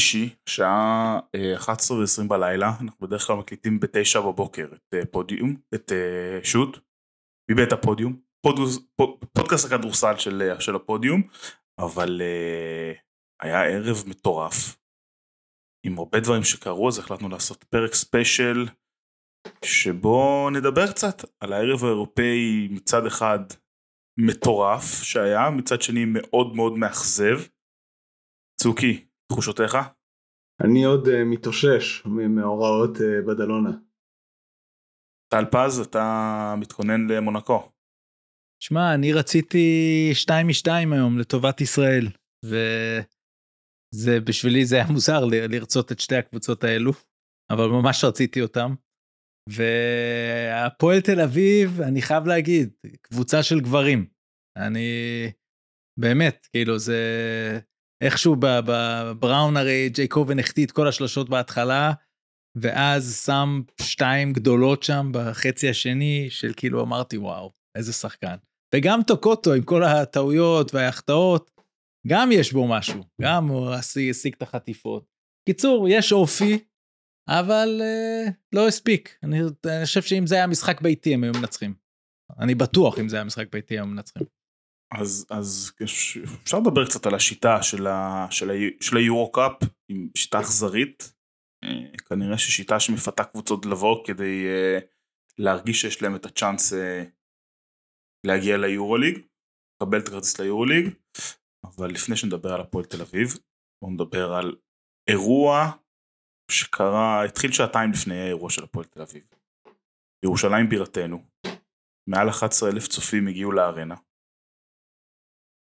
שלישי, שעה 11 ו-20 בלילה, אנחנו בדרך כלל מקליטים ב-9 בבוקר את אה, פודיום, את אה, שוט, מבית הפודיום, פודוס, פוד, פודקאסט הכדורסל של, אה, של הפודיום, אבל היה ערב מטורף, עם הרבה דברים שקרו, אז החלטנו לעשות פרק ספיישל, שבו נדבר קצת על הערב האירופאי מצד אחד מטורף שהיה, מצד שני מאוד מאוד מאכזב. צוקי, תחושותיך? אני עוד uh, מתאושש ממאורעות uh, בדלונה. טל פז, אתה מתכונן למונקו. שמע, אני רציתי שתיים משתיים היום לטובת ישראל, וזה בשבילי זה היה מוזר לרצות את שתי הקבוצות האלו, אבל ממש רציתי אותם. והפועל תל אביב, אני חייב להגיד, קבוצה של גברים. אני באמת, כאילו זה איכשהו בבראון הרי ג'יי קובן החטיא את כל השלשות בהתחלה, ואז שם שתיים גדולות שם בחצי השני, של כאילו אמרתי וואו, איזה שחקן. וגם טוקוטו עם כל הטעויות וההחטאות, גם יש בו משהו, גם הוא השיג את החטיפות. קיצור, יש אופי, אבל uh, לא הספיק. אני, אני חושב שאם זה היה משחק ביתי הם היו מנצחים. אני בטוח אם זה היה משחק ביתי הם מנצחים. אז, אז אפשר לדבר קצת על השיטה של, ה, של, ה, של היורו-קאפ, עם שיטה אכזרית. אה, כנראה ששיטה שמפתה קבוצות לבוא כדי uh, להרגיש שיש להם את הצ'אנס uh, להגיע ליורוליג, לקבל את הכרטיס ליורוליג, אבל לפני שנדבר על הפועל תל אביב, בואו נדבר על אירוע שקרה, התחיל שעתיים לפני האירוע של הפועל תל אביב. ירושלים בירתנו, מעל 11 אלף צופים הגיעו לארנה.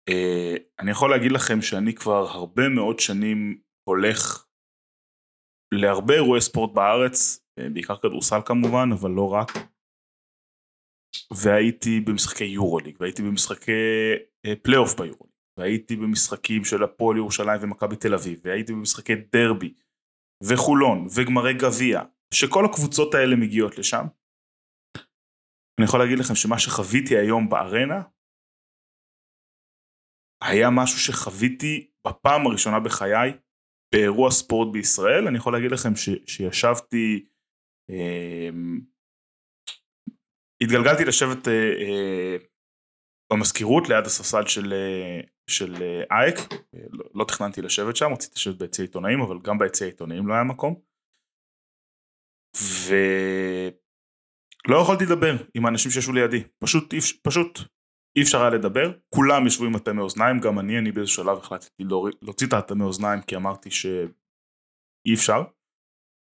Uh, אני יכול להגיד לכם שאני כבר הרבה מאוד שנים הולך להרבה אירועי ספורט בארץ, uh, בעיקר כדורסל כמובן, אבל לא רק. והייתי במשחקי יורוליג, והייתי במשחקי uh, פלייאוף ביורוליג, והייתי במשחקים של הפועל ירושלים ומכבי תל אביב, והייתי במשחקי דרבי, וחולון, וגמרי גביע, שכל הקבוצות האלה מגיעות לשם. אני יכול להגיד לכם שמה שחוויתי היום בארנה, היה משהו שחוויתי בפעם הראשונה בחיי באירוע ספורט בישראל. אני יכול להגיד לכם ש, שישבתי, אה, התגלגלתי לשבת אה, אה, במזכירות ליד הספסל של, אה, של אה, אייק, אה, לא, לא תכננתי לשבת שם, רציתי לשבת ביציע עיתונאים, אבל גם ביציע עיתונאים לא היה מקום. ולא יכולתי לדבר עם האנשים שישבו לידי, פשוט, פשוט אי אפשר היה לדבר, כולם ישבו עם אטמי אוזניים, גם אני, אני באיזשהו שלב החלטתי להוציא את האטמי אוזניים כי אמרתי שאי אפשר,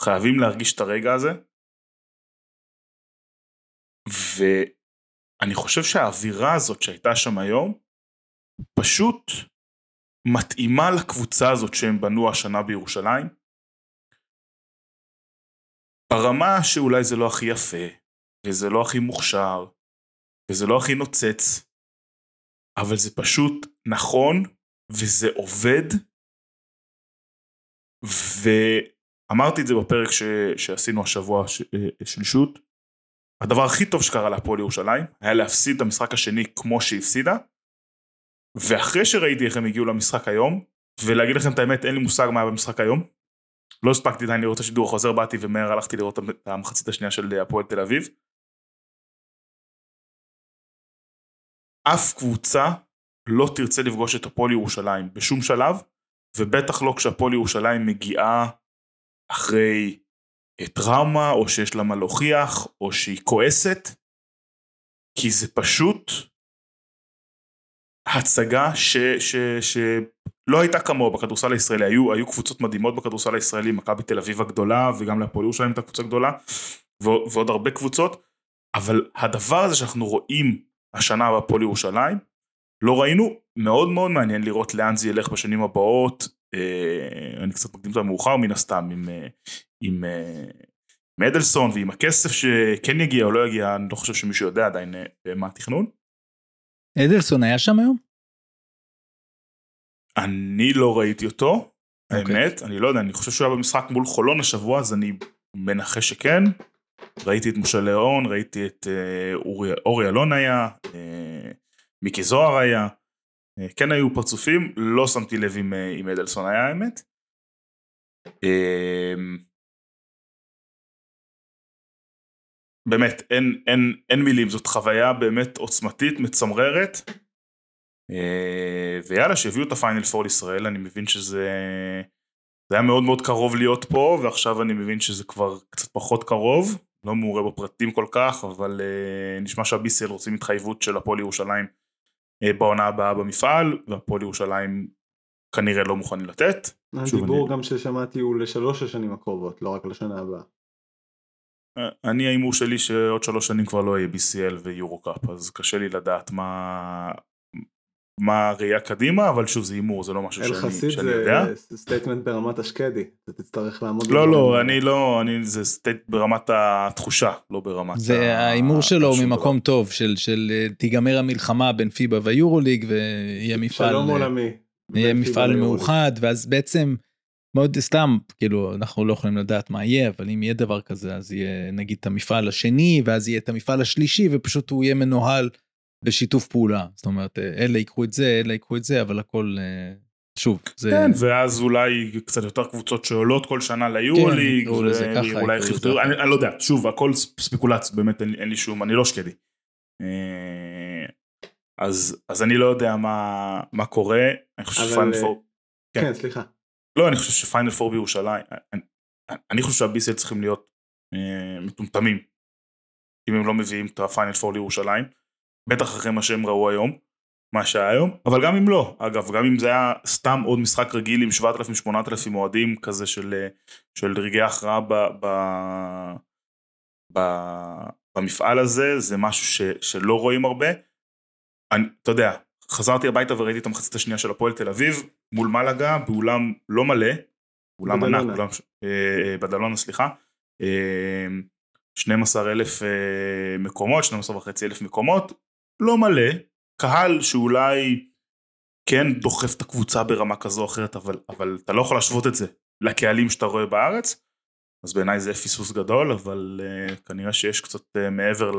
חייבים להרגיש את הרגע הזה. ואני חושב שהאווירה הזאת שהייתה שם היום, פשוט מתאימה לקבוצה הזאת שהם בנו השנה בירושלים. ברמה שאולי זה לא הכי יפה, וזה לא הכי מוכשר, וזה לא הכי נוצץ, אבל זה פשוט נכון, וזה עובד, ואמרתי את זה בפרק ש... שעשינו השבוע ש... של שוט, הדבר הכי טוב שקרה להפועל ירושלים היה להפסיד את המשחק השני כמו שהפסידה, ואחרי שראיתי איך הם הגיעו למשחק היום, ולהגיד לכם את האמת, אין לי מושג מה היה במשחק היום. לא הספקתי עדיין לראות את השידור החוזר, באתי ומהר הלכתי לראות את המחצית השנייה של הפועל תל אביב. אף קבוצה לא תרצה לפגוש את הפועל ירושלים בשום שלב, ובטח לא כשהפועל ירושלים מגיעה אחרי טראומה, או שיש לה מה להוכיח, או שהיא כועסת, כי זה פשוט הצגה שלא הייתה כמוה בכדורסל הישראלי, היו, היו קבוצות מדהימות בכדורסל הישראלי, מכבי תל אביב הגדולה, וגם להפועל ירושלים הייתה קבוצה גדולה, ועוד הרבה קבוצות, אבל הדבר הזה שאנחנו רואים השנה בהפועל ירושלים, לא ראינו, מאוד מאוד מעניין לראות לאן זה ילך בשנים הבאות, אה, אני קצת מקדים את המאוחר מן הסתם, עם, אה, עם, אה, עם אדלסון ועם הכסף שכן יגיע או לא יגיע, אני לא חושב שמישהו יודע עדיין מה התכנון. אדלסון היה שם היום? אני לא ראיתי אותו, okay. אוקיי. האמת, אני לא יודע, אני חושב שהוא היה במשחק מול חולון השבוע, אז אני מנחש שכן. ראיתי את משה ליאון, ראיתי את אה, אורי, אורי אלון היה, אה, מיקי זוהר היה, אה, כן היו פרצופים, לא שמתי לב אם, אם אדלסון היה האמת. אמ, באמת אין, אין, אין מילים זאת חוויה באמת עוצמתית מצמררת. אה, ויאללה שהביאו את הפיינל פור לישראל אני מבין שזה זה היה מאוד מאוד קרוב להיות פה ועכשיו אני מבין שזה כבר קצת פחות קרוב לא מעורה בפרטים כל כך אבל uh, נשמע שהביסל רוצים התחייבות של הפועל ירושלים uh, בעונה הבאה במפעל והפועל ירושלים כנראה לא מוכנים לתת. הדיבור אני... גם ששמעתי הוא לשלוש השנים הקרובות לא רק לשנה הבאה. אני ההימור שלי שעוד שלוש שנים כבר לא יהיה BCL ויורוקאפ אז קשה לי לדעת מה מה הראייה קדימה אבל שוב זה הימור זה לא משהו שאני, שאני יודע. אל חסיד זה statement ברמת השקדי אתה תצטרך לעמוד. לא לא אני לא אני זה statement ברמת התחושה לא ברמת. זה ההימור שלו ממקום טוב של של אה, תיגמר המלחמה בין פיבה ויורו ליג ויהיה מפעל. שלום עולמי. יהיה מפעל מאוחד ואז בעצם מאוד סתם כאילו אנחנו לא יכולים לדעת מה יהיה אבל אם יהיה דבר כזה אז יהיה נגיד את המפעל השני ואז יהיה את המפעל השלישי ופשוט הוא יהיה מנוהל בשיתוף פעולה זאת אומרת אלה ייקחו את זה אלה ייקחו את זה אבל הכל אה, שוב זה כן ואז אולי קצת יותר קבוצות שעולות כל שנה ליורוליג כן, אולי חיכו אני, אני לא יודע שוב הכל ספקולציה באמת אין, אין לי שום אני לא שקדי. אה, אז אז אני לא יודע מה מה קורה אני חושב שפיינל אה, פור. כן. כן סליחה. לא אני חושב שפיינל פור בירושלים אני, אני חושב שהביסל צריכים להיות אה, מטומטמים אם הם לא מביאים את הפיינל פור לירושלים. בטח אחרי מה שהם ראו היום, מה שהיה היום, אבל גם אם לא, אגב, גם אם זה היה סתם עוד משחק רגיל עם 7,000-8,000 אוהדים כזה של, של רגעי הכרעה ב, ב, ב, במפעל הזה, זה משהו ש, שלא רואים הרבה. אני, אתה יודע, חזרתי הביתה וראיתי את המחצית השנייה של הפועל תל אביב מול מלאגה באולם לא מלא, אולם ענק, אולם, אה, אה, בדלונה סליחה, אה, 12 אלף אה, מקומות, 12 וחצי אלף מקומות, לא מלא, קהל שאולי כן דוחף את הקבוצה ברמה כזו או אחרת, אבל, אבל אתה לא יכול להשוות את זה לקהלים שאתה רואה בארץ, אז בעיניי זה פיסוס גדול, אבל uh, כנראה שיש קצת uh, מעבר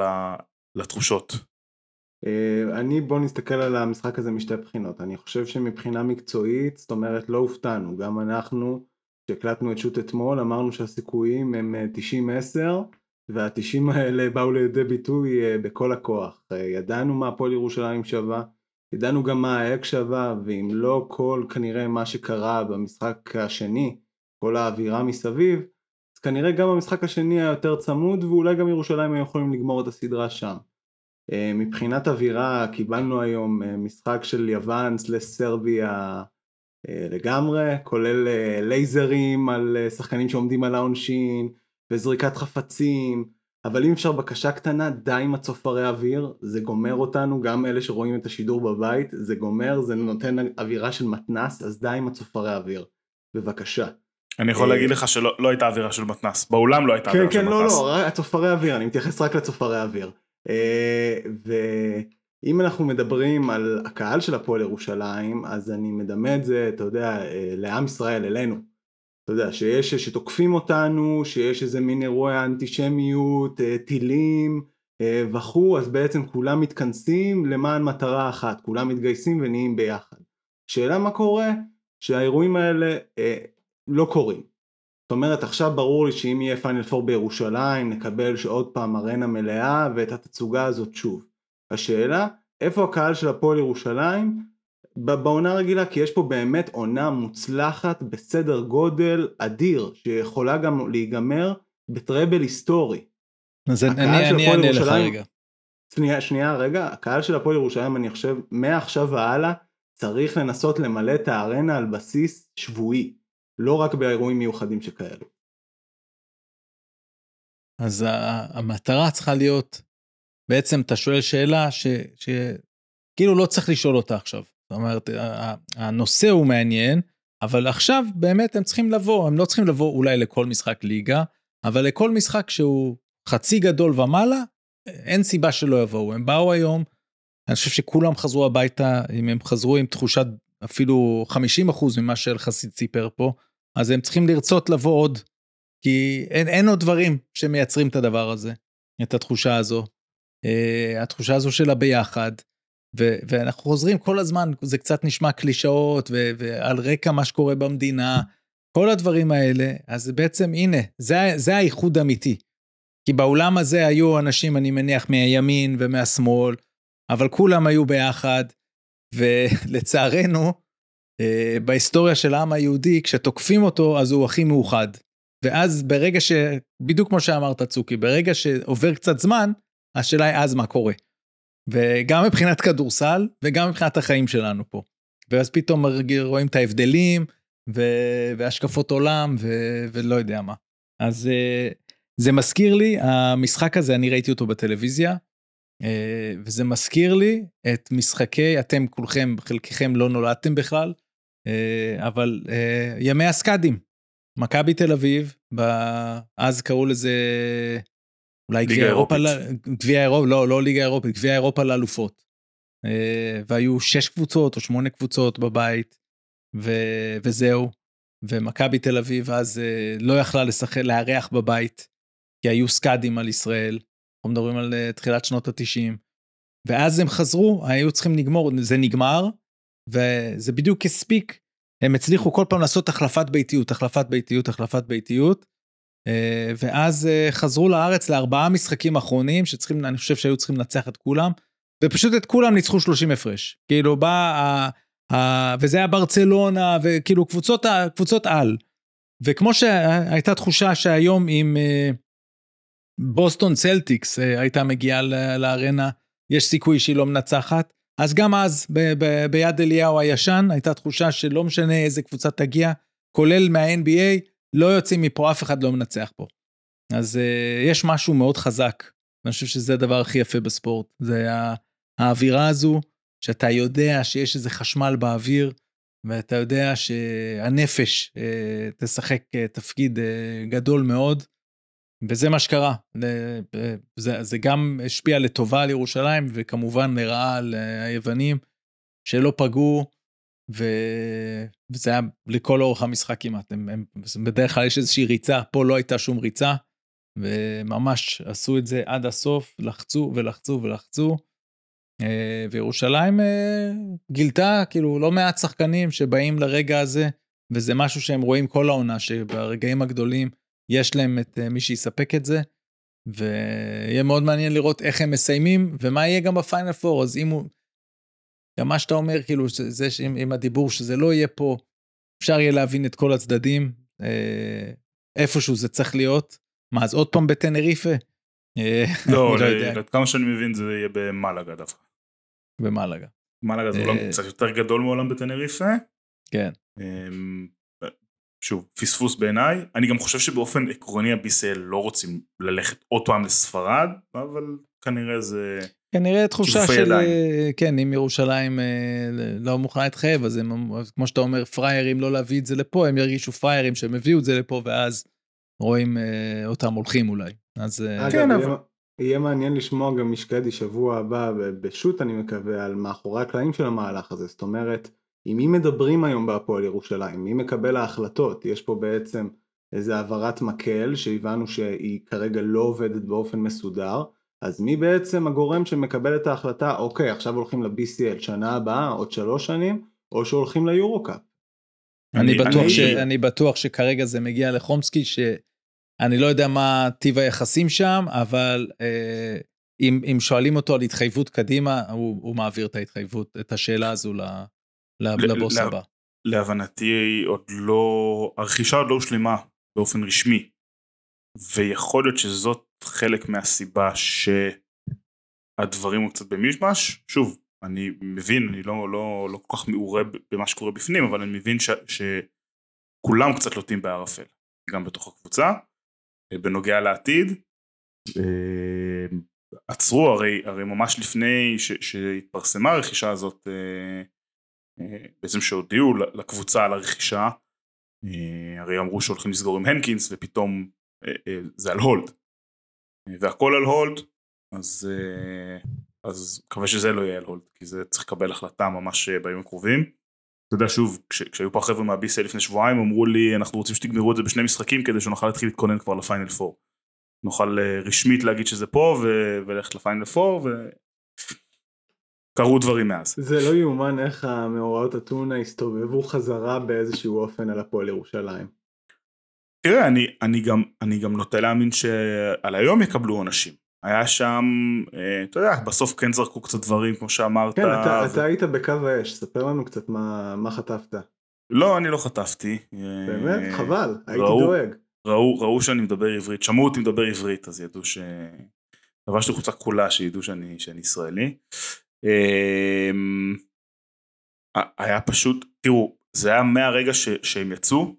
לתחושות. Uh, אני בוא נסתכל על המשחק הזה משתי בחינות, אני חושב שמבחינה מקצועית, זאת אומרת לא הופתענו, גם אנחנו שהקלטנו את שוט אתמול אמרנו שהסיכויים הם 90-10 והתשעים האלה באו לידי ביטוי אה, בכל הכוח. אה, ידענו מה הפועל ירושלים שווה, ידענו גם מה האק שווה, ואם לא כל כנראה מה שקרה במשחק השני, כל האווירה מסביב, אז כנראה גם המשחק השני היה יותר צמוד, ואולי גם ירושלים היו יכולים לגמור את הסדרה שם. אה, מבחינת אווירה קיבלנו היום משחק של יוון סלס סרביה לגמרי, כולל לייזרים על שחקנים שעומדים על העונשין, וזריקת חפצים, אבל אם אפשר בקשה קטנה, די עם הצופרי אוויר, זה גומר אותנו, גם אלה שרואים את השידור בבית, זה גומר, זה נותן אווירה של מתנס, אז די עם הצופרי אוויר, בבקשה. אני יכול להגיד לך שלא לא הייתה אווירה של מתנס, באולם לא הייתה כן, אווירה כן, של לא, מתנס. כן, כן, לא, לא, הצופרי אוויר, אני מתייחס רק לצופרי אוויר. אה, ואם אנחנו מדברים על הקהל של הפועל ירושלים, אז אני מדמה את זה, אתה יודע, אה, לעם ישראל, אלינו. אתה יודע, שיש שתוקפים אותנו, שיש איזה מין אירועי אנטישמיות, אה, טילים אה, וכו', אז בעצם כולם מתכנסים למען מטרה אחת, כולם מתגייסים ונהיים ביחד. שאלה מה קורה? שהאירועים האלה אה, לא קורים. זאת אומרת עכשיו ברור לי שאם יהיה פיינל פור בירושלים נקבל עוד פעם ארנה מלאה ואת התצוגה הזאת שוב. השאלה איפה הקהל של הפועל ירושלים בעונה רגילה כי יש פה באמת עונה מוצלחת בסדר גודל אדיר שיכולה גם להיגמר בטראבל היסטורי. אז אני, אני אענה לך רגע. שנייה, שנייה רגע, הקהל של הפועל ירושלים אני חושב מעכשיו והלאה צריך לנסות למלא את הארנה על בסיס שבועי, לא רק באירועים מיוחדים שכאלו. אז המטרה צריכה להיות, בעצם אתה שואל שאלה שכאילו לא צריך לשאול אותה עכשיו. זאת אומרת, הנושא הוא מעניין, אבל עכשיו באמת הם צריכים לבוא, הם לא צריכים לבוא אולי לכל משחק ליגה, אבל לכל משחק שהוא חצי גדול ומעלה, אין סיבה שלא יבואו. הם באו היום, אני חושב שכולם חזרו הביתה, אם הם חזרו עם תחושת אפילו 50% ממה שאלחסיד סיפר פה, אז הם צריכים לרצות לבוא עוד, כי אין, אין עוד דברים שמייצרים את הדבר הזה, את התחושה הזו. Uh, התחושה הזו של הביחד. ו- ואנחנו חוזרים כל הזמן, זה קצת נשמע קלישאות, ו- ועל רקע מה שקורה במדינה, כל הדברים האלה, אז בעצם הנה, זה, זה האיחוד האמיתי. כי באולם הזה היו אנשים, אני מניח, מהימין ומהשמאל, אבל כולם היו ביחד, ולצערנו, אה, בהיסטוריה של העם היהודי, כשתוקפים אותו, אז הוא הכי מאוחד. ואז ברגע ש... בדיוק כמו שאמרת, צוקי, ברגע שעובר קצת זמן, השאלה היא אז מה קורה. וגם מבחינת כדורסל, וגם מבחינת החיים שלנו פה. ואז פתאום רואים את ההבדלים, ו... והשקפות עולם, ו... ולא יודע מה. אז אה, זה מזכיר לי, המשחק הזה, אני ראיתי אותו בטלוויזיה, אה, וזה מזכיר לי את משחקי, אתם כולכם, חלקכם לא נולדתם בכלל, אה, אבל ימי הסקאדים. מכבי תל אביב, אז קראו לזה אולי גביע אירופה, גביע אירופה, לא, לא ליגה אירופית, גביע אירופה לאלופות. אה, והיו שש קבוצות או שמונה קבוצות בבית, ו, וזהו. ומכבי תל אביב אז אה, לא יכלה לשחק, לארח בבית, כי היו סקאדים על ישראל. אנחנו מדברים על אה, תחילת שנות התשעים. ואז הם חזרו, היו צריכים לגמור, זה נגמר, וזה בדיוק הספיק הם הצליחו כל פעם לעשות החלפת ביתיות, החלפת ביתיות, החלפת ביתיות, ואז אה, חזרו לארץ לארבעה משחקים אחרונים, שצריכים, אני חושב שהיו צריכים לנצח את כולם, ופשוט את כולם ניצחו 30 הפרש. כאילו בא, וזה היה ברצלונה, וכאילו קבוצות, קבוצות על. וכמו שהייתה תחושה שהיום עם אה, בוסטון צלטיקס הייתה מגיעה לארנה, יש סיכוי שהיא לא מנצחת. אז גם אז, ב- ב- ביד אליהו הישן, הייתה תחושה שלא משנה איזה קבוצה תגיע, כולל מה-NBA, לא יוצאים מפה, אף אחד לא מנצח פה. אז uh, יש משהו מאוד חזק, ואני חושב שזה הדבר הכי יפה בספורט. זה האווירה הזו, שאתה יודע שיש איזה חשמל באוויר, ואתה יודע שהנפש uh, תשחק uh, תפקיד uh, גדול מאוד, וזה מה שקרה. זה, זה גם השפיע לטובה על ירושלים, וכמובן לרעה על אה, היוונים, שלא פגעו, ו... וזה היה לכל אורך המשחק כמעט. הם, הם, בדרך כלל יש איזושהי ריצה, פה לא הייתה שום ריצה, וממש עשו את זה עד הסוף, לחצו ולחצו ולחצו. אה, וירושלים אה, גילתה כאילו לא מעט שחקנים שבאים לרגע הזה, וזה משהו שהם רואים כל העונה, שברגעים הגדולים, יש להם את אה, מי שיספק את זה, ויהיה מאוד מעניין לראות איך הם מסיימים, ומה יהיה גם בפיינל פור, אז אם הוא... גם מה שאתה אומר, כאילו, זה עם, עם הדיבור שזה לא יהיה פה, אפשר יהיה להבין את כל הצדדים, אה, איפשהו זה צריך להיות. מה, אז עוד פעם בטנריפה? אה, לא, לא עד כמה שאני מבין זה יהיה במלאגה דווקא. במלאגה. מלאגה זה אולם קצת יותר גדול מעולם בטנריפה. כן. אמ, שוב, פספוס בעיניי. אני גם חושב שבאופן עקרוני ה-BCL לא רוצים ללכת עוד פעם לספרד, אבל כנראה זה... כנראה תחושה של, ידיים. כן, אם ירושלים אה, לא מוכנה להתחייב, אז הם, כמו שאתה אומר, פריירים לא להביא את זה לפה, הם ירגישו פריירים שהם הביאו את זה לפה, ואז רואים אה, אותם הולכים אולי. אז... אה, אגב, כן, אבל... יהיה מעניין לשמוע גם משקדי שבוע הבא, בשו"ת אני מקווה, על מאחורי הקלעים של המהלך הזה, זאת אומרת, עם מי מדברים היום בהפועל ירושלים? מי מקבל ההחלטות? יש פה בעצם איזה העברת מקל שהבנו שהיא כרגע לא עובדת באופן מסודר, אז מי בעצם הגורם שמקבל את ההחלטה, אוקיי, עכשיו הולכים ל-BCL שנה הבאה, עוד שלוש שנים, או שהולכים ליורו-קאפ? אני, אני, בטוח אני... ש... אני בטוח שכרגע זה מגיע לחומסקי, שאני לא יודע מה טיב היחסים שם, אבל אה, אם, אם שואלים אותו על התחייבות קדימה, הוא, הוא מעביר את ההתחייבות, את השאלה הזו ל... לבוס הבא. להבנתי עוד לא, הרכישה עוד לא הושלמה באופן רשמי, ויכול להיות שזאת חלק מהסיבה שהדברים הוא קצת במישמש, שוב, אני מבין, אני לא, לא, לא כל כך מעורה במה שקורה בפנים, אבל אני מבין ש, שכולם קצת לוטים בערפל, גם בתוך הקבוצה, בנוגע לעתיד. אה, עצרו הרי, הרי ממש לפני ש, שהתפרסמה הרכישה הזאת אה, בעצם שהודיעו לקבוצה על הרכישה, אה, הרי אמרו שהולכים לסגור עם הנקינס ופתאום אה, אה, זה על הולד. והכל על הולד, אז, אז מקווה שזה לא יהיה על הולד, כי זה צריך לקבל החלטה ממש בימים הקרובים. אתה יודע שוב, כש, כשהיו פה החבר'ה מהביסל לפני שבועיים אמרו לי אנחנו רוצים שתגמרו את זה בשני משחקים כדי שנוכל להתחיל להתכונן כבר לפיינל פור. נוכל רשמית להגיד שזה פה וללכת לפיינל פור קרו דברים מאז. זה לא יאומן איך המאורעות אתונה הסתובבו חזרה באיזשהו אופן על הפועל ירושלים. תראה, אני, אני, גם, אני גם נוטה להאמין שעל היום יקבלו עונשים. היה שם, אה, אתה יודע, בסוף כן זרקו קצת דברים, כמו שאמרת. כן, אתה, ו... אתה היית בקו האש, ספר לנו קצת מה, מה חטפת. לא, אני לא חטפתי. באמת? אה, חבל, הייתי ראו- דואג. ראו, ראו שאני מדבר עברית, שמעו אותי מדבר עברית, אז ידעו ש... לבשתי חולצה כחולה שידעו שאני, שאני ישראלי. אמ, היה פשוט, תראו, זה היה מהרגע ש, שהם יצאו,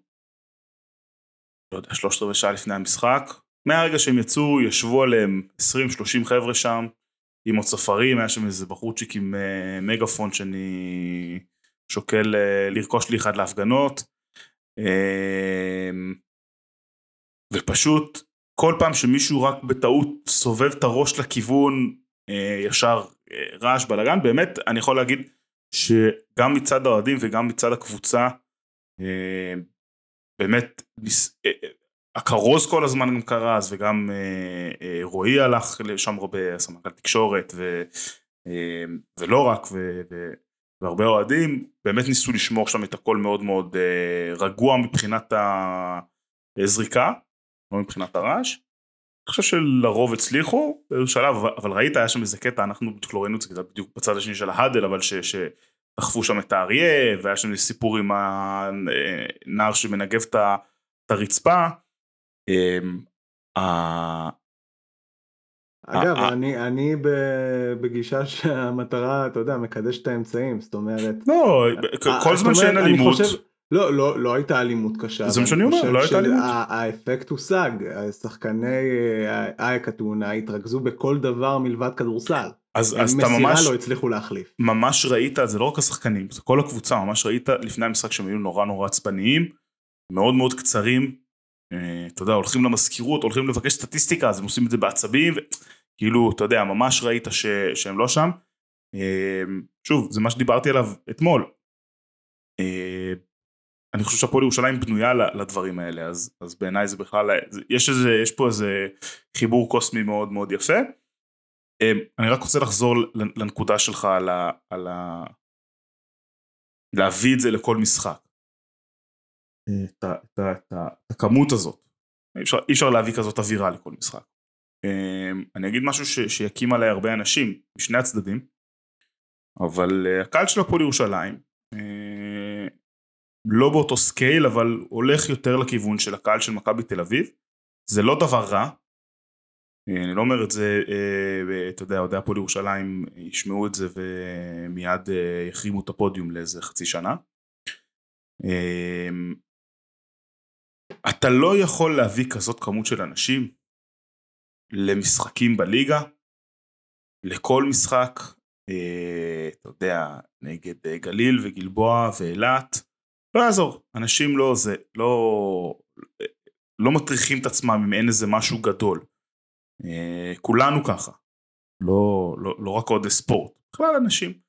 לא יודע, שלושת רבעי שעה לפני המשחק, מהרגע שהם יצאו, ישבו עליהם 20-30 חבר'ה שם, עם עוד ספרים, היה שם איזה בחורצ'יק עם אה, מגאפון שאני שוקל אה, לרכוש לי אחד להפגנות. אמ, ופשוט כל פעם שמישהו רק בטעות סובב את הראש לכיוון אה, ישר אה, רעש בלאגן באמת אני יכול להגיד שגם מצד האוהדים וגם מצד הקבוצה אה, באמת אה, אה, הכרוז כל הזמן גם קרס וגם אה, רועי הלך לשם הרבה סמנכ"ל תקשורת ו, ולא רק ו, והרבה אוהדים באמת ניסו לשמור שם את הכל מאוד מאוד רגוע מבחינת הזריקה לא מבחינת הרעש. אני חושב שלרוב הצליחו באיזשהו שלב אבל, ראית היה שם איזה קטע אנחנו בדיוק לא ראינו את זה בדיוק בצד השני של ההאדל אבל ש, שדחפו שם את האריה והיה שם סיפור עם הנער שמנגב את הרצפה. אמ, אגב, אה, אני, אני בגישה שהמטרה, אתה יודע, מקדש את האמצעים, זאת אומרת... לא אה, כל זאת זמן שאין אלימות לא, לא, לא הייתה אלימות קשה. זה מה שאני אני אומר, לא הייתה אלימות. האפקט הושג, שחקני אה, אייק אתונה התרכזו בכל דבר מלבד כדורסל. אז אז אתה מסירה ממש לא הצליחו להחליף. ממש ראית זה לא רק השחקנים זה כל הקבוצה ממש ראית לפני המשחק שהם היו נורא נורא עצבניים מאוד מאוד קצרים אה, אתה יודע הולכים למזכירות הולכים לבקש סטטיסטיקה אז הם עושים את זה בעצבים ו- כאילו אתה יודע ממש ראית ש, שהם לא שם אה, שוב זה מה שדיברתי עליו אתמול אה, אני חושב שהפועל ירושלים בנויה לדברים האלה אז אז בעיניי זה בכלל יש איזה יש פה איזה חיבור קוסמי מאוד מאוד יפה. אמ, אני רק רוצה לחזור לנקודה שלך על ה... על ה... להביא את זה לכל משחק. את, ה, את, את, ה, את הכמות הזאת. אי אפשר, אי אפשר להביא כזאת אווירה לכל משחק. אמ, אני אגיד משהו ש, שיקים עליי הרבה אנשים משני הצדדים, אבל אה, הקהל של הפועל ירושלים אה, לא באותו scale אבל הולך יותר לכיוון של הקהל של מכבי תל אביב. זה לא דבר רע, אה, אני לא אומר את זה, אה, אתה יודע, אוהדי הפועל ירושלים ישמעו את זה ומיד אה, יחרימו את הפודיום לאיזה חצי שנה. אה, אתה לא יכול להביא כזאת כמות של אנשים למשחקים בליגה, לכל משחק, אה, אתה יודע, נגד אה, גליל וגלבוע ואילת, לא יעזור, אנשים לא זה, לא, לא מטריחים את עצמם אם אין איזה משהו גדול. אה, כולנו ככה, לא, לא, לא רק עוד ספורט, בכלל אנשים.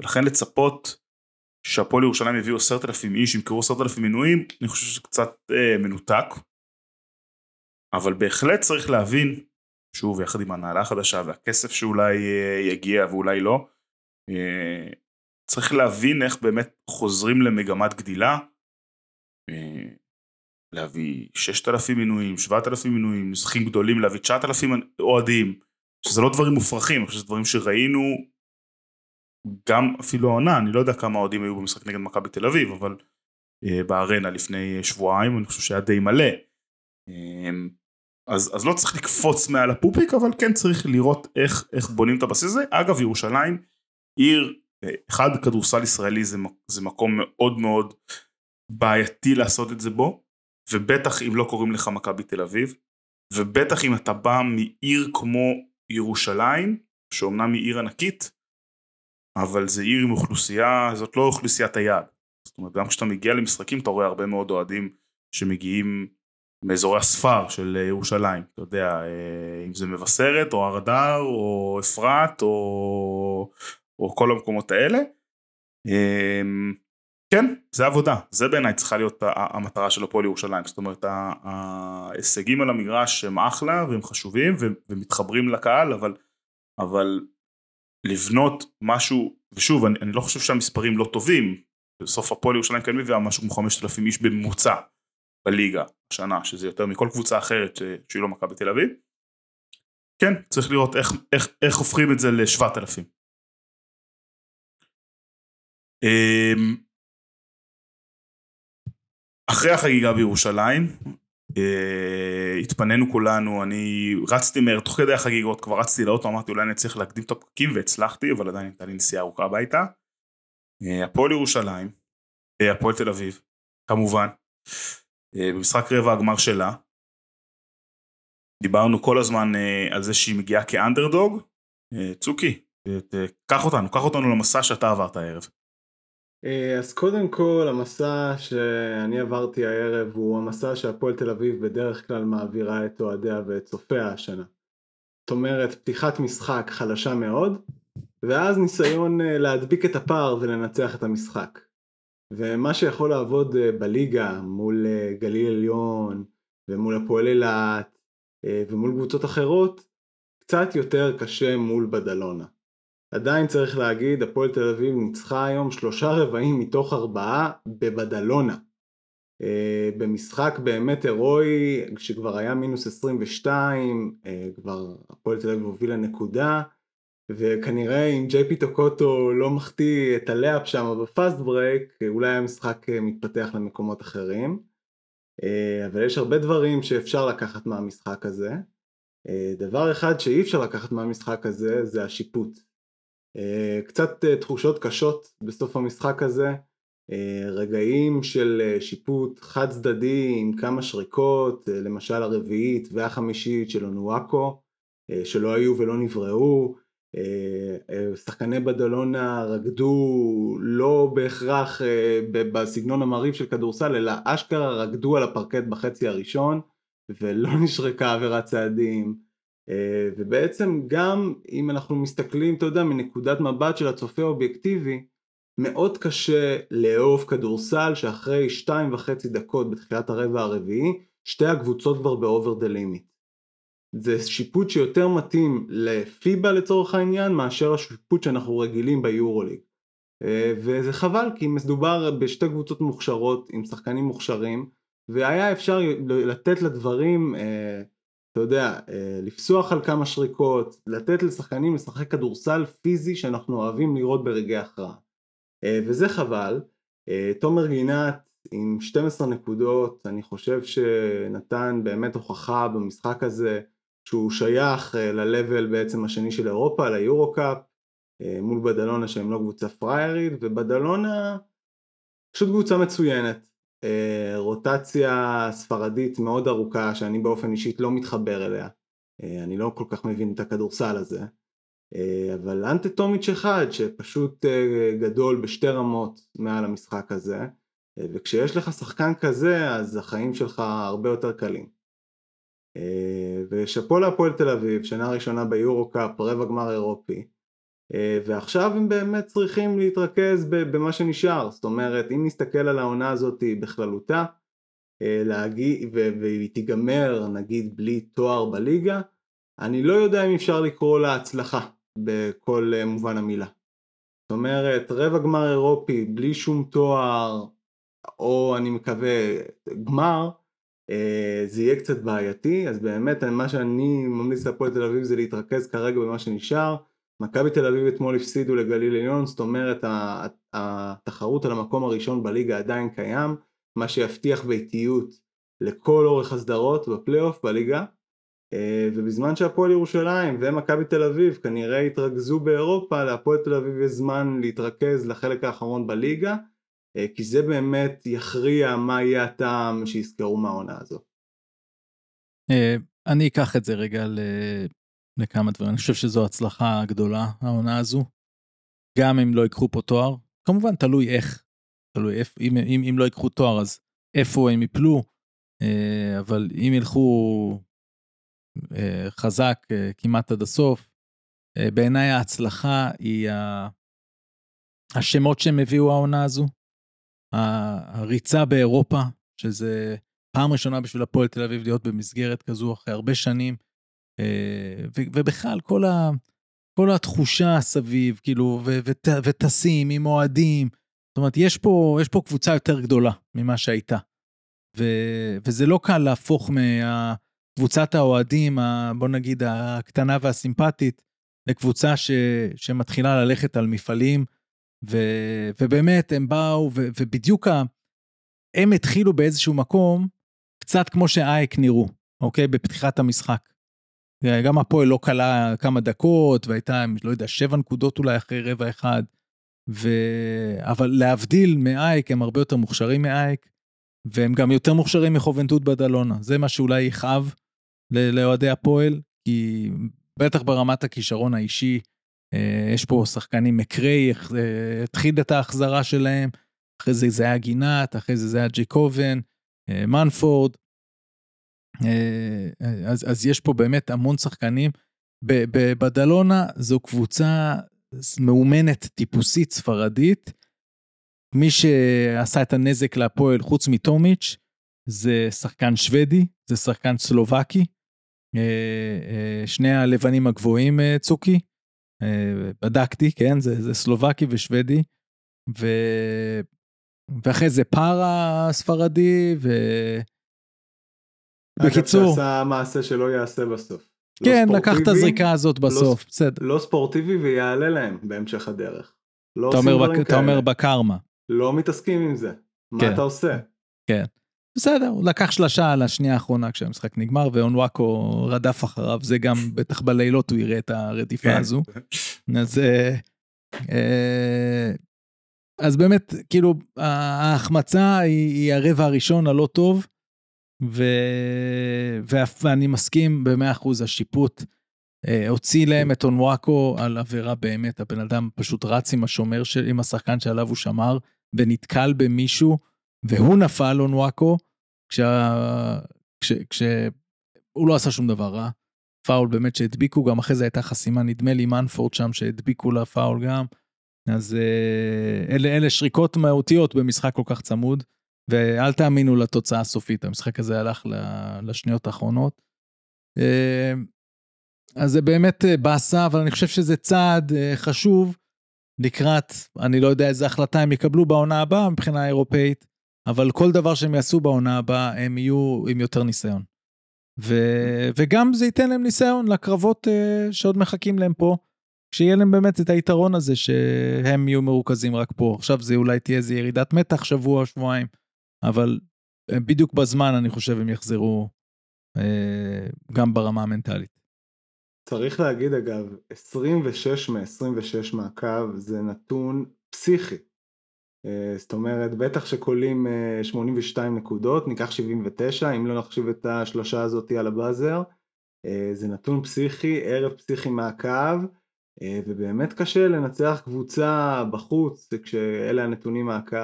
ולכן לצפות שהפועל ירושלים יביאו עשרת אלפים איש, ימכרו עשרת אלפים מנויים, אני חושב שזה קצת אה, מנותק. אבל בהחלט צריך להבין, שוב יחד עם הנהלה החדשה והכסף שאולי אה, יגיע ואולי לא, אה, צריך להבין איך באמת חוזרים למגמת גדילה. אה, להביא 6,000 מינויים, 7,000 מינויים, נוסחים גדולים להביא 9,000 אוהדים, שזה לא דברים מופרכים, אני חושב שזה דברים שראינו גם אפילו העונה, אני לא יודע כמה אוהדים היו במשחק נגד מכבי תל אביב, אבל uh, בארנה לפני שבועיים, אני חושב שהיה די מלא. Um, אז, אז לא צריך לקפוץ מעל הפופיק, אבל כן צריך לראות איך, איך בונים את הבסיס הזה. אגב, ירושלים, עיר, אחד, כדורסל ישראלי זה, זה מקום מאוד מאוד בעייתי לעשות את זה בו, ובטח אם לא קוראים לך מכבי תל אביב, ובטח אם אתה בא מעיר כמו ירושלים, שאומנם היא עיר ענקית, אבל זה עיר עם אוכלוסייה, זאת לא אוכלוסיית היעד. זאת אומרת, גם כשאתה מגיע למשחקים אתה רואה הרבה מאוד אוהדים שמגיעים מאזורי הספר של ירושלים, אתה יודע, אם זה מבשרת או הר או אפרת או, או כל המקומות האלה. כן, זה עבודה, זה בעיניי צריכה להיות המטרה של הפועל ירושלים, זאת אומרת ההישגים על המגרש הם אחלה והם חשובים ומתחברים לקהל, אבל, אבל לבנות משהו, ושוב אני, אני לא חושב שהמספרים לא טובים, בסוף הפועל ירושלים כן מביאה משהו כמו 5,000 איש בממוצע, בליגה השנה, שזה יותר מכל קבוצה אחרת שהיא לא מכבי תל אביב. כן, צריך לראות איך, איך, איך הופכים את זה ל-7,000. אחרי החגיגה בירושלים, אה, התפנינו כולנו, אני רצתי מהר, תוך כדי החגיגות כבר רצתי לאוטו, אמרתי אולי אני צריך להקדים את הפקקים והצלחתי, אבל עדיין הייתה לי נסיעה ארוכה הביתה. אה, הפועל ירושלים, אה, הפועל תל אביב, כמובן, במשחק רבע הגמר שלה, דיברנו כל הזמן על זה שהיא מגיעה כאנדרדוג, צוקי, קח אותנו, קח אותנו למסע שאתה עברת הערב. אה, אז קודם כל המסע שאני עברתי הערב הוא המסע שהפועל תל אביב בדרך כלל מעבירה את אוהדיה ואת צופיה השנה. זאת אומרת פתיחת משחק חלשה מאוד ואז ניסיון אה, להדביק את הפער ולנצח את המשחק. ומה שיכול לעבוד אה, בליגה מול גליל עליון ומול הפועל אילת ומול קבוצות אחרות קצת יותר קשה מול בדלונה. עדיין צריך להגיד, הפועל תל אביב ניצחה היום שלושה רבעים מתוך ארבעה בבדלונה. Uh, במשחק באמת הירואי, כשכבר היה מינוס 22, uh, אה, כבר הפועל תל אביב הובילה נקודה, וכנראה אם ג'יי פי טוקוטו לא מחטיא את ה layup שם ב fast break, אולי המשחק uh, מתפתח למקומות אחרים. Uh, אבל יש הרבה דברים שאפשר לקחת מהמשחק הזה. Uh, דבר אחד שאי אפשר לקחת מהמשחק הזה זה השיפוט. אה, קצת אה, תחושות קשות בסוף המשחק הזה, אה, רגעים של שיפוט חד צדדי עם כמה שריקות, למשל הרביעית והחמישית של אונואקו, שלא היו ולא נבראו, שחקני בדלונה רקדו לא בהכרח בסגנון המרהיב של כדורסל, אלא אשכרה רקדו על הפרקט בחצי הראשון ולא נשרקה עבירת צעדים. אה, ובעצם גם אם אנחנו מסתכלים, אתה יודע, מנקודת מבט של הצופה האובייקטיבי, מאוד קשה לאהוב כדורסל שאחרי שתיים וחצי דקות בתחילת הרבע הרביעי, שתי הקבוצות כבר ב over the limit. זה שיפוט שיותר מתאים לפיבה לצורך העניין מאשר השיפוט שאנחנו רגילים ביורוליג. אה, וזה חבל כי מדובר בשתי קבוצות מוכשרות עם שחקנים מוכשרים והיה אפשר לתת לדברים אה, אתה יודע, אה, לפסוח על כמה שריקות, לתת לשחקנים לשחק כדורסל פיזי שאנחנו אוהבים לראות ברגעי הכרעה. אה, וזה חבל. אה, תומר גינת עם 12 נקודות, אני חושב שנתן באמת הוכחה במשחק הזה שהוא שייך ל-level בעצם השני של אירופה, ליורו קאפ, מול בדלונה שהם לא קבוצה פריירית, ובדלונה פשוט קבוצה מצוינת. אה, רוטציה ספרדית מאוד ארוכה שאני באופן אישית לא מתחבר אליה, אה, אני לא כל כך מבין את הכדורסל הזה, אה, אבל אנטה טומיץ' אחד שפשוט גדול בשתי רמות מעל המשחק הזה, וכשיש לך שחקן כזה אז החיים שלך הרבה יותר קלים. ושאפו להפועל תל אביב, שנה ראשונה ביורו קאפ, רבע גמר אירופי, ועכשיו הם באמת צריכים להתרכז במה שנשאר, זאת אומרת אם נסתכל על העונה הזאת בכללותה אה, להגיד, והיא תיגמר נגיד בלי תואר בליגה, אני לא יודע אם אפשר לקרוא לה הצלחה בכל אה, מובן המילה. זאת אומרת רבע גמר אירופי בלי שום תואר או אני מקווה גמר זה יהיה קצת בעייתי אז באמת מה שאני ממליץ להפועל תל אביב זה להתרכז כרגע במה שנשאר מכבי תל אביב אתמול הפסידו לגליל עליון, זאת אומרת התחרות על המקום הראשון בליגה עדיין קיים, מה שיבטיח ביתיות לכל אורך הסדרות בפלייאוף בליגה, אה, ובזמן שהפועל ירושלים ומכבי תל אביב כנראה יתרכזו באירופה, להפועל תל אביב יש זמן להתרכז לחלק האחרון בליגה, אה, כי זה באמת יכריע מה יהיה הטעם שיזכרו מהעונה הזו. אה, אני אקח את זה רגע לכמה דברים. אני חושב שזו הצלחה גדולה, העונה הזו. גם אם לא ייקחו פה תואר, כמובן תלוי איך, תלוי איפה, אם, אם, אם לא ייקחו תואר אז איפה הם יפלו, אה, אבל אם ילכו אה, חזק אה, כמעט עד הסוף, בעיניי ההצלחה היא השמות שהם הביאו העונה הזו, הריצה באירופה, שזה פעם ראשונה בשביל הפועל תל אביב להיות במסגרת כזו אחרי הרבה שנים. אה, ובכלל כל, ה, כל התחושה סביב, כאילו, וטסים עם אוהדים, זאת אומרת, יש פה, יש פה קבוצה יותר גדולה ממה שהייתה. ו- וזה לא קל להפוך מקבוצת האוהדים, ה- בוא נגיד, הקטנה והסימפטית, לקבוצה ש- שמתחילה ללכת על מפעלים, ו- ובאמת הם באו, ו- ובדיוק ה- הם התחילו באיזשהו מקום, קצת כמו שאייק נראו, אוקיי? בפתיחת המשחק. גם הפועל לא קלה כמה דקות, והייתה, לא יודע, שבע נקודות אולי אחרי רבע אחד. ו... אבל להבדיל מאייק, הם הרבה יותר מוכשרים מאייק, והם גם יותר מוכשרים מחובנטות בדלונה. זה מה שאולי יכאב לאוהדי הפועל, כי בטח ברמת הכישרון האישי, אה, יש פה שחקנים מקריי, אה, התחיל את ההחזרה שלהם, אחרי זה זה היה גינת, אחרי זה זה היה ג'קובן, אה, מנפורד. אז, אז יש פה באמת המון שחקנים. בדלונה זו קבוצה מאומנת טיפוסית ספרדית. מי שעשה את הנזק להפועל חוץ מטומיץ' זה שחקן שוודי, זה שחקן סלובקי. שני הלבנים הגבוהים צוקי, בדקתי, כן, זה, זה סלובקי ושוודי. ו... ואחרי זה פארה ספרדי, ו... בקיצור. אגב, שעשה מעשה שלא יעשה בסוף. כן, לא לקח את הזריקה הזאת לא בסוף, לא, בסדר. לא ספורטיבי ויעלה להם בהמשך הדרך. לא אתה אומר, בק... אתה אומר בקרמה. לא מתעסקים עם זה. מה כן. אתה עושה? כן. בסדר, הוא לקח שלושה על השנייה האחרונה כשהמשחק נגמר, ואונוואקו רדף אחריו, זה גם בטח בלילות הוא יראה את הרדיפה כן. הזו. אז, אה, אה, אז באמת, כאילו, ההחמצה היא, היא הרבע הראשון הלא טוב, ו... ואני מסכים במאה אחוז, השיפוט אה, הוציא להם את אונוואקו על עבירה באמת, הבן אדם פשוט רץ עם השומר, של, עם השחקן שעליו הוא שמר, ונתקל במישהו, והוא נפל אונוואקו, כשה... כש... כש... הוא לא עשה שום דבר רע. פאול באמת שהדביקו, גם אחרי זה הייתה חסימה, נדמה לי מנפורד שם שהדביקו לה פאול גם. אז אה, אלה, אלה שריקות מהותיות במשחק כל כך צמוד. ואל תאמינו לתוצאה הסופית, המשחק הזה הלך לשניות האחרונות. אה, אז זה באמת אה, באסה, אבל אני חושב שזה צעד אה, חשוב לקראת, אני לא יודע איזה החלטה הם יקבלו בעונה הבאה מבחינה אירופאית, אבל כל דבר שהם יעשו בעונה הבאה, הם יהיו עם יותר ניסיון. ו, וגם זה ייתן להם ניסיון לקרבות שעוד מחכים להם פה, שיהיה להם באמת את היתרון הזה שהם יהיו מרוכזים רק פה. עכשיו זה אולי תהיה איזה ירידת מתח שבוע, שבועיים. אבל אה, בדיוק בזמן אני חושב הם יחזרו אה, גם ברמה המנטלית. צריך להגיד אגב, 26 מ-26 מהקו זה נתון פסיכי. אה, זאת אומרת, בטח שקולים 82 נקודות, ניקח 79, אם לא נחשיב את השלושה הזאתי על הבאזר. זה נתון פסיכי, ערב פסיכי מהקו, ובאמת קשה לנצח קבוצה בחוץ כשאלה הנתונים מהקו.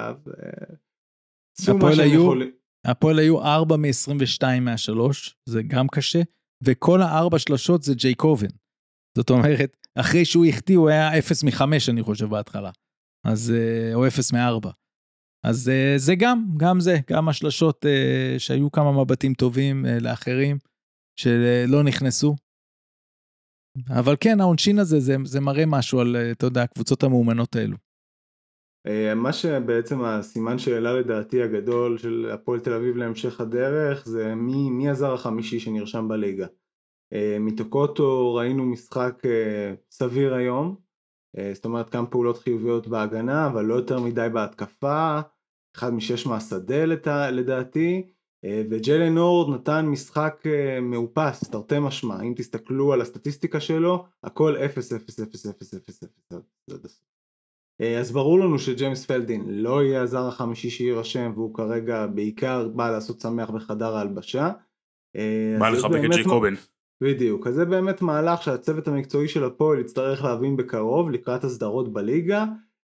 הפועל היו, יכול... הפועל היו 4 מ-22 מה-3, זה גם קשה, וכל הארבע שלושות זה ג'ייקובן. זאת אומרת, אחרי שהוא החטיא הוא היה 0 מ-5 אני חושב בהתחלה. אז, אה, או 0 מ-4. אז אה, זה גם, גם זה, גם השלשות אה, שהיו כמה מבטים טובים לאחרים, שלא נכנסו. אבל כן, העונשין הזה, זה, זה מראה משהו על, אתה יודע, הקבוצות המאומנות האלו. אה, מה שבעצם הסימן שאלה לדעתי הגדול של הפועל תל אביב להמשך הדרך זה מי, מי הזר החמישי שנרשם בליגה. אה, מטוקוטו ראינו משחק אה, סביר היום, זאת אומרת כמה פעולות חיוביות בהגנה אבל לא יותר מדי בהתקפה, אחד משש מהשדה לדעתי, וג'לן הורד נתן משחק מאופס, תרתי משמע, אם תסתכלו על הסטטיסטיקה שלו, הכל 0 0 0 0 0 0 אה, אז ברור לנו שג'יימס פלדין לא יהיה הזר החמישי שיירשם והוא כרגע בעיקר בא לעשות שמח בחדר ההלבשה. אה, בא לחבק את ג'ייקובן. בדיוק, אז זה באמת מהלך שהצוות המקצועי של הפועל יצטרך להבין בקרוב לקראת הסדרות בליגה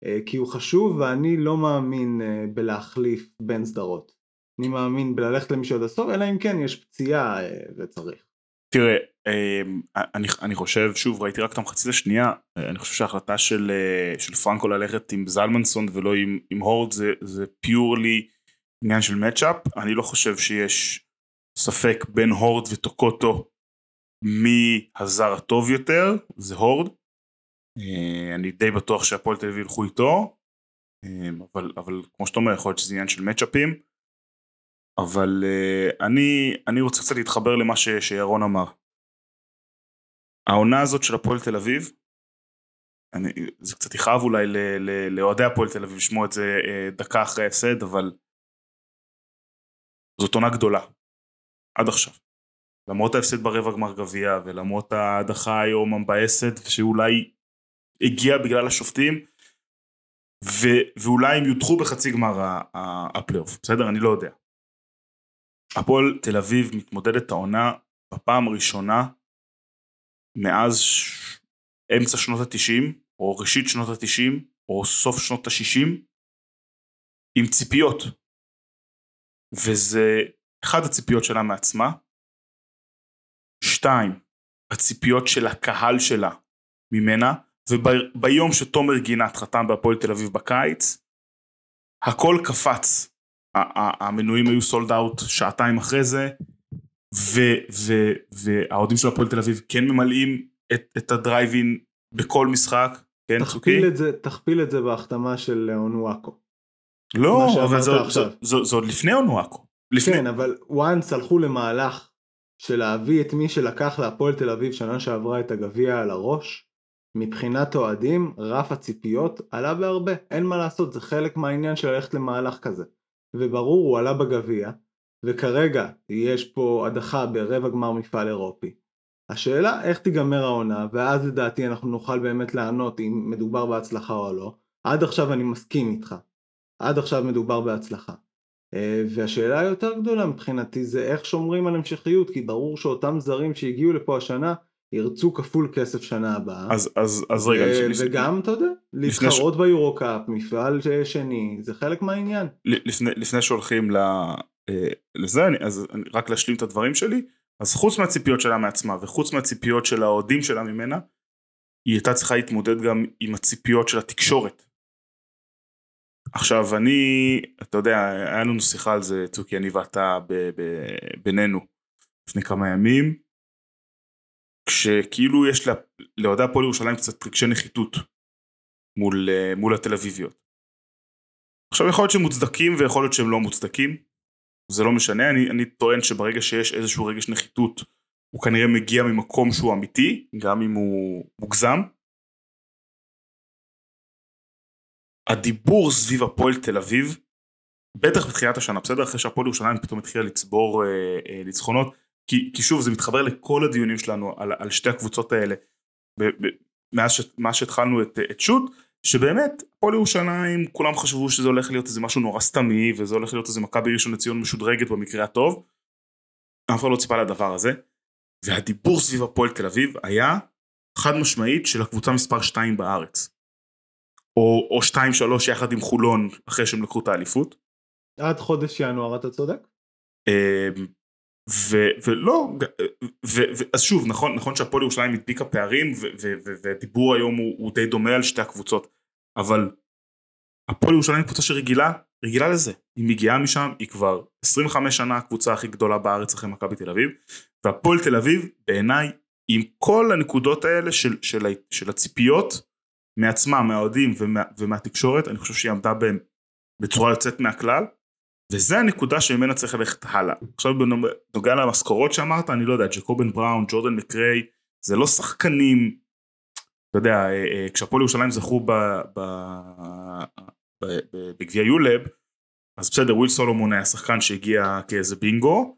אה, כי הוא חשוב ואני לא מאמין בלהחליף בין סדרות. אני מאמין בללכת למישהו עד הסוף אלא אם כן יש פציעה וצריך. תראה, אני, אני חושב, שוב, ראיתי רק את המחצית השנייה, אני חושב שההחלטה של, אה, של פרנקו ללכת עם זלמנסון ולא עם, עם הורד זה, זה פיורלי עניין של מצ'אפ, אני לא חושב שיש ספק בין הורד וטוקוטו מי הזר הטוב יותר, זה הורד, אה, אני די בטוח שהפועל תל אביב ילכו איתו, אמ, אבל, אבל כמו שאתה אומר, יכול להיות שזה עניין של מצ'אפים. אבל אני, אני רוצה קצת להתחבר למה ש, שירון אמר. העונה הזאת של הפועל תל אביב, אני, זה קצת יכאב אולי לאוהדי הפועל תל אביב לשמוע את זה uh, דקה אחרי ההפסד, אבל זאת עונה גדולה, עד עכשיו. למרות ההפסד ברבע גמר גביע ולמרות ההדחה היום המבאסת שאולי הגיעה בגלל השופטים ו- ואולי הם יודחו בחצי גמר הפלייאוף, בסדר? אני לא יודע. הפועל תל אביב מתמודדת העונה בפעם הראשונה מאז. אמצע שנות התשעים או ראשית שנות התשעים או סוף שנות השישים עם ציפיות וזה אחד הציפיות שלה מעצמה שתיים הציפיות של הקהל שלה ממנה וביום שתומר גינת חתם בהפועל תל אביב בקיץ הכל קפץ המנויים היו סולד אאוט שעתיים אחרי זה והאוהדים של הפועל תל אביב כן ממלאים את, את הדרייבין בכל משחק, כן תכפיל צוקי? את זה, תכפיל את זה בהחתמה של אונואקו. לא, אבל זה, זה, זה, זה עוד לפני אונואקו. לפני... כן, אבל once הלכו למהלך של להביא את מי שלקח להפועל תל אביב שנה שעברה את הגביע על הראש, מבחינת אוהדים, רף הציפיות עלה בהרבה, אין מה לעשות, זה חלק מהעניין של ללכת למהלך כזה. וברור, הוא עלה בגביע, וכרגע יש פה הדחה ברבע גמר מפעל אירופי. השאלה איך תיגמר העונה, ואז לדעתי אנחנו נוכל באמת לענות אם מדובר בהצלחה או לא. עד עכשיו אני מסכים איתך. עד עכשיו מדובר בהצלחה. אה, והשאלה היותר גדולה מבחינתי זה איך שומרים על המשכיות, כי ברור שאותם זרים שהגיעו לפה השנה ירצו כפול כסף שנה הבאה. אז, אז, אז רגע, ו- לפני, וגם, אתה יודע, להתחרות ש... ביורו-קאפ, מפעל שני, זה חלק מהעניין. לפני, לפני שהולכים ל... אה, לזה, אני, אז אני רק להשלים את הדברים שלי, אז חוץ מהציפיות שלה מעצמה וחוץ מהציפיות של האוהדים שלה ממנה, היא הייתה צריכה להתמודד גם עם הציפיות של התקשורת. עכשיו אני, אתה יודע, היה לנו שיחה על זה, צוקי, אני ואתה ב- ב- בינינו לפני כמה ימים, כשכאילו יש לאוהדי הפועל ירושלים קצת רגשי נחיתות מול, אה, מול התל אביביות. עכשיו יכול להיות שהם מוצדקים ויכול להיות שהם לא מוצדקים, זה לא משנה, אני, אני טוען שברגע שיש איזשהו רגש נחיתות הוא כנראה מגיע ממקום שהוא אמיתי, גם אם הוא מוגזם. הדיבור סביב הפועל תל אביב, בטח בתחילת השנה, בסדר? אחרי שהפועל ירושלים פתאום התחילה לצבור אה, אה, ניצחונות, כי, כי שוב זה מתחבר לכל הדיונים שלנו על, על שתי הקבוצות האלה ב, ב, מאז, שהתחלנו את, את שוט שבאמת הפועל ירושלים כולם חשבו שזה הולך להיות איזה משהו נורא סתמי וזה הולך להיות איזה מכבי ראשון לציון משודרגת במקרה הטוב. אף אחד לא ציפה לדבר הזה. והדיבור סביב הפועל תל אביב היה חד משמעית של הקבוצה מספר 2 בארץ. או, או 2-3 יחד עם חולון אחרי שהם לקחו את האליפות. עד חודש ינואר אתה צודק? אמ, ו- ולא, ו- ו- אז שוב נכון נכון שהפועל ירושלים הדביקה פערים והדיבור היום הוא, הוא די דומה על שתי הקבוצות אבל הפועל ירושלים קבוצה שרגילה רגילה לזה היא מגיעה משם היא כבר 25 שנה הקבוצה הכי גדולה בארץ אחרי מכבי תל אביב והפועל תל אביב בעיניי עם כל הנקודות האלה של, של, של הציפיות מעצמה מהאוהדים ומה, ומהתקשורת אני חושב שהיא עמדה בהם בצורה יוצאת מהכלל וזה הנקודה שממנה צריך ללכת הלאה. עכשיו בנוגע למשכורות שאמרת, אני לא יודע, ג'קובן בראון, ג'ורדן מקריי, זה לא שחקנים, אתה יודע, אה, אה, כשהפועל ירושלים זכו בגביע יולב, אז בסדר, וויל סולומון היה שחקן שהגיע כאיזה בינגו,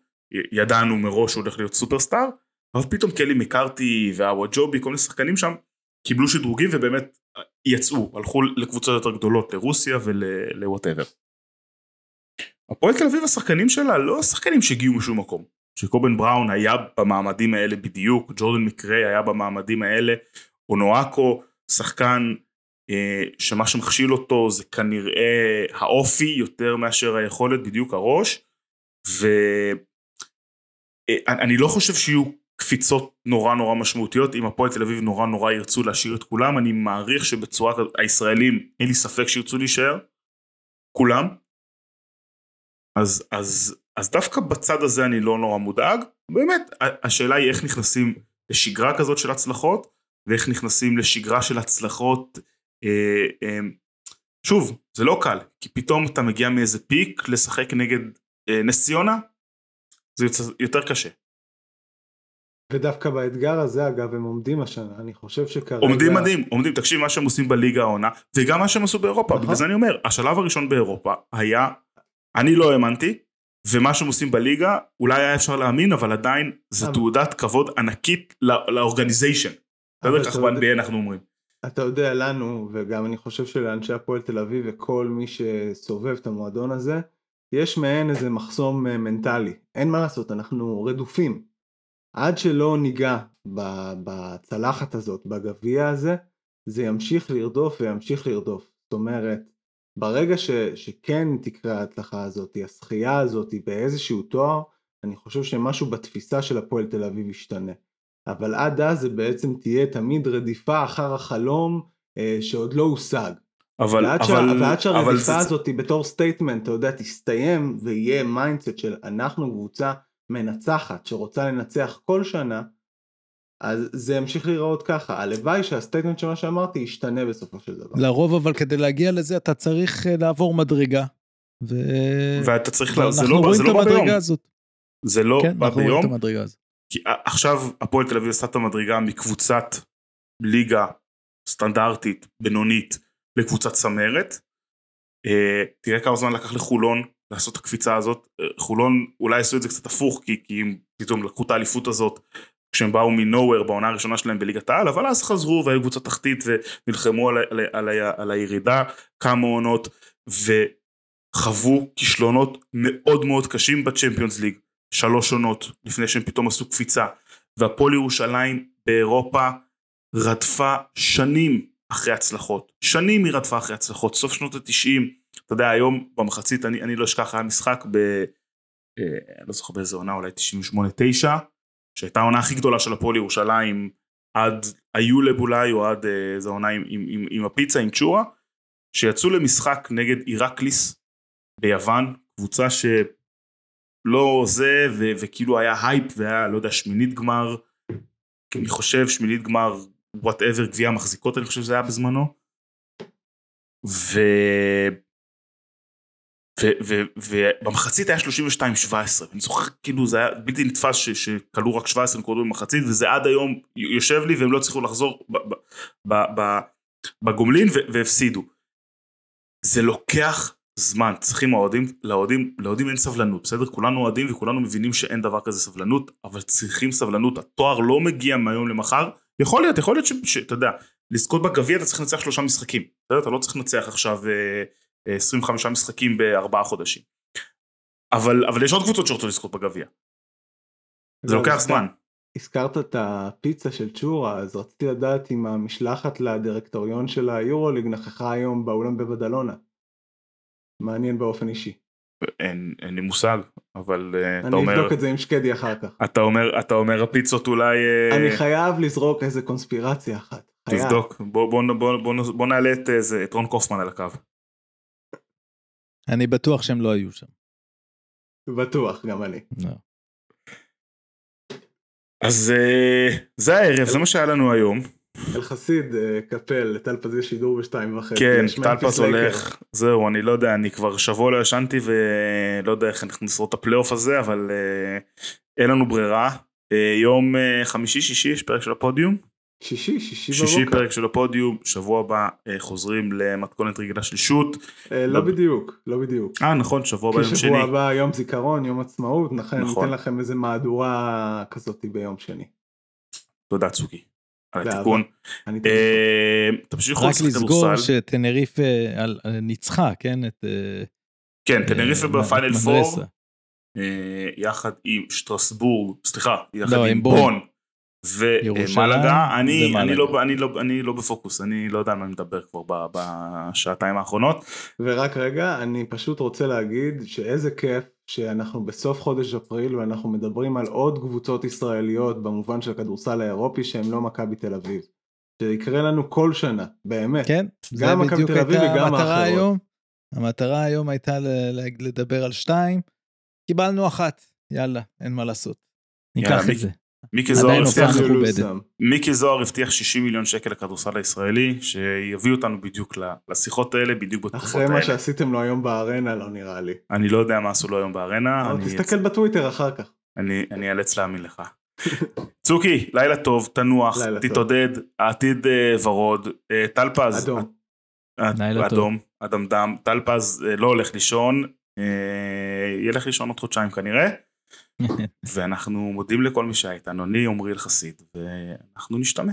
ידענו מראש שהוא הולך להיות סופרסטאר, אבל פתאום קלי מקארתי ואווג'ובי, כל מיני שחקנים שם, קיבלו שדרוגים ובאמת יצאו, הלכו לקבוצות יותר גדולות, לרוסיה ול whatever. הפועל תל אביב השחקנים שלה לא שחקנים שהגיעו משום מקום. שקובן בראון היה במעמדים האלה בדיוק, ג'ורדן מקריי היה במעמדים האלה, אונואקו שחקן אה, שמה שמכשיל אותו זה כנראה האופי יותר מאשר היכולת בדיוק הראש ואני אה, לא חושב שיהיו קפיצות נורא נורא משמעותיות. אם הפועל תל אביב נורא נורא ירצו להשאיר את כולם אני מעריך שבצורה הישראלים אין לי ספק שירצו להישאר כולם. אז, אז, אז דווקא בצד הזה אני לא נורא מודאג. באמת, השאלה היא איך נכנסים לשגרה כזאת של הצלחות, ואיך נכנסים לשגרה של הצלחות. אה, אה, שוב, זה לא קל, כי פתאום אתה מגיע מאיזה פיק לשחק נגד אה, נס ציונה, זה יותר קשה. ודווקא באתגר הזה אגב הם עומדים השנה, אני חושב שכרגע... עומדים מדהים, עומדים, תקשיב מה שהם עושים בליגה העונה, וגם מה שהם עשו באירופה, נכון. בגלל זה אני אומר, השלב הראשון באירופה היה, אני לא האמנתי, ומה שהם עושים בליגה, אולי היה אפשר להאמין, אבל עדיין זו תעודת כבוד ענקית לא- לאורגניזיישן. ככה יודע- ב-NBA אנחנו אומרים. אתה יודע לנו וגם אני חושב שלאנשי הפועל תל אביב וכל מי שסובב את המועדון הזה יש מעין איזה מחסום אה, מנטלי. אין מה לעשות אנחנו רדופים. עד שלא ניגע בצלחת הזאת בגביע הזה זה ימשיך לרדוף וימשיך לרדוף. זאת אומרת ברגע ש, שכן תקרה ההצלחה הזאת הזכייה הזאת באיזשהו תואר אני חושב שמשהו בתפיסה של הפועל תל אביב ישתנה אבל עד אז זה בעצם תהיה תמיד רדיפה אחר החלום אה, שעוד לא הושג. אבל, ועד, ש... אבל, ועד אבל שהרדיפה זה, הזאת בתור statement, אתה יודע, תסתיים ויהיה mindset של אנחנו קבוצה מנצחת שרוצה לנצח כל שנה, אז זה ימשיך להיראות ככה. הלוואי שה statement של מה שאמרתי ישתנה בסופו של דבר. לרוב אבל כדי להגיע לזה אתה צריך אה, לעבור מדרגה. ו... ואתה צריך, לה, זה לא, זה לא בא ביום, המדרגה הזאת. זה לא כן, בא אנחנו רואים את ביום, המדרגה הזאת. כי עכשיו הפועל תל אביב עשתה את המדרגה מקבוצת ליגה סטנדרטית, בינונית, לקבוצת צמרת. אה, תראה כמה זמן לקח לחולון לעשות את הקפיצה הזאת. אה, חולון אולי עשו את זה קצת הפוך, כי, כי הם פתאום לקחו את האליפות הזאת כשהם באו מנוהוור בעונה הראשונה שלהם בליגת העל, אבל אז חזרו והיו קבוצה תחתית ונלחמו על, על, על, על הירידה כמה עונות, וחוו כישלונות מאוד מאוד קשים בצ'מפיונס ליג. שלוש עונות לפני שהם פתאום עשו קפיצה. והפועל ירושלים באירופה רדפה שנים אחרי הצלחות. שנים היא רדפה אחרי הצלחות. סוף שנות התשעים אתה יודע היום במחצית אני, אני לא אשכח היה משחק ב... אה, לא זוכר באיזה עונה אולי 98-9 שהייתה העונה הכי גדולה של הפועל ירושלים עד היול"ב אולי או עד אה, איזה עונה עם, עם, עם, עם הפיצ'ה עם צ'ורה שיצאו למשחק נגד איראקליס ביוון קבוצה ש... לא זה, ו- וכאילו היה הייפ והיה, לא יודע, שמינית גמר, אני חושב שמינית גמר, whatever, גביע המחזיקות, אני חושב שזה היה בזמנו. ו... ובמחצית היה 32-17, אני זוכר כאילו זה היה בלתי נתפס שכלו רק 17 נקודות במחצית וזה עד היום יושב לי והם לא הצליחו לחזור ב- ב- ב- בגומלין והפסידו. זה לוקח זמן, צריכים האוהדים, לאוהדים, לאוהדים אין סבלנות, בסדר? כולנו אוהדים וכולנו מבינים שאין דבר כזה סבלנות, אבל צריכים סבלנות, התואר לא מגיע מהיום למחר, יכול להיות, יכול להיות ש- שאתה יודע, לזכות בגביע אתה צריך לנצח שלושה משחקים, בסדר? אתה לא צריך לנצח עכשיו אה, אה, 25 משחקים בארבעה חודשים. אבל, אבל יש עוד קבוצות שרוצות לזכות בגביע, זה אגב, לוקח הזכרת- זמן. הזכרת את הפיצה של צ'ורה, אז רציתי לדעת אם המשלחת לדירקטוריון של היורוליג נכחה היום באולם בבדלונה. מעניין באופן אישי. אין, אין לי מושג, אבל אה, אתה אני אומר, אבדוק את זה עם שקדי אחר כך. אתה אומר, אתה אומר הפיצות אולי, אה, אני חייב לזרוק איזה קונספירציה אחת. חייב. תבדוק, בוא, בוא, בוא, בוא, בוא נעלה את, אה, זה, את רון קופמן על הקו. אני בטוח שהם לא היו שם. בטוח, גם אני. לא. אז אה, זה הערב, זה מה שהיה לנו היום. אל חסיד, אה, קפל, טל פז יש שידור בשתיים וחצי. כן, לייקרס. הולך, זהו, אני לא יודע, אני כבר שבוע לא ישנתי ולא יודע איך אנחנו נשרוד את הפלייאוף הזה, אבל אה, אין לנו ברירה. אה, יום אה, חמישי, שישי, יש פרק של הפודיום. שישי, שישי שישי בבוקר. פרק של הפודיום, שבוע הבא אה, חוזרים למתכונת רגילה של שוט. אה, לא לא בדיוק, לא בדיוק. אה, נכון, שבוע הבא יום שבוע שני. הבא יום זיכרון, יום עצמאות, נכון. ניתן לכם איזה מהדורה כזאת ביום שני. תודה צוקי. על. התיקון. אה, תמשיכו רק לשחק לסגור כדורסל. שטנריף אה, על- אה, ניצחה, כן? את... אה, כן, תנריפה אה, בפיינל. פור. אה, יחד עם שטרסבורג, סליחה, יחד לא, עם בון. ומלאגה, אני. אני, לא, אני, לא, אני לא בפוקוס, אני לא יודע על מה אני מדבר כבר ב- בשעתיים האחרונות. ורק רגע, אני פשוט רוצה להגיד שאיזה כיף שאנחנו בסוף חודש אפריל ואנחנו מדברים על עוד קבוצות ישראליות במובן של הכדורסל האירופי שהם לא מכבי תל אביב. זה יקרה לנו כל שנה, באמת. כן, זה גם מכבי בדיוק תל אביב הייתה וגם המטרה האחרות. היום. המטרה היום הייתה ל- ל- לדבר על שתיים, קיבלנו אחת, יאללה, אין מה לעשות. יאללה, ניקח את מיקי. זה. מיקי זוהר הבטיח-. מיקי זוהר הבטיח 60 מיליון שקל לכדורסל הישראלי, שיביא אותנו בדיוק לשיחות האלה, בדיוק בתקופות אחרי מה האלה. שעשיתם לו היום בארנה לא נראה לי. אני לא יודע מה עשו לו היום בארנה, תסתכל בטוויטר אחר כך. אני אני אאלץ להאמין לך. צוקי, לילה טוב, תנוח, לילה טוב. תתעודד, העתיד אה, ורוד, אה, טל פז, אדום. אה. אדום, אדמדם, טל פז לא הולך לישון, ילך לישון עוד חודשיים כנראה, ואנחנו מודים לכל מי שהיה איתנו, אני עמרי אלחסיד, ואנחנו נשתמע.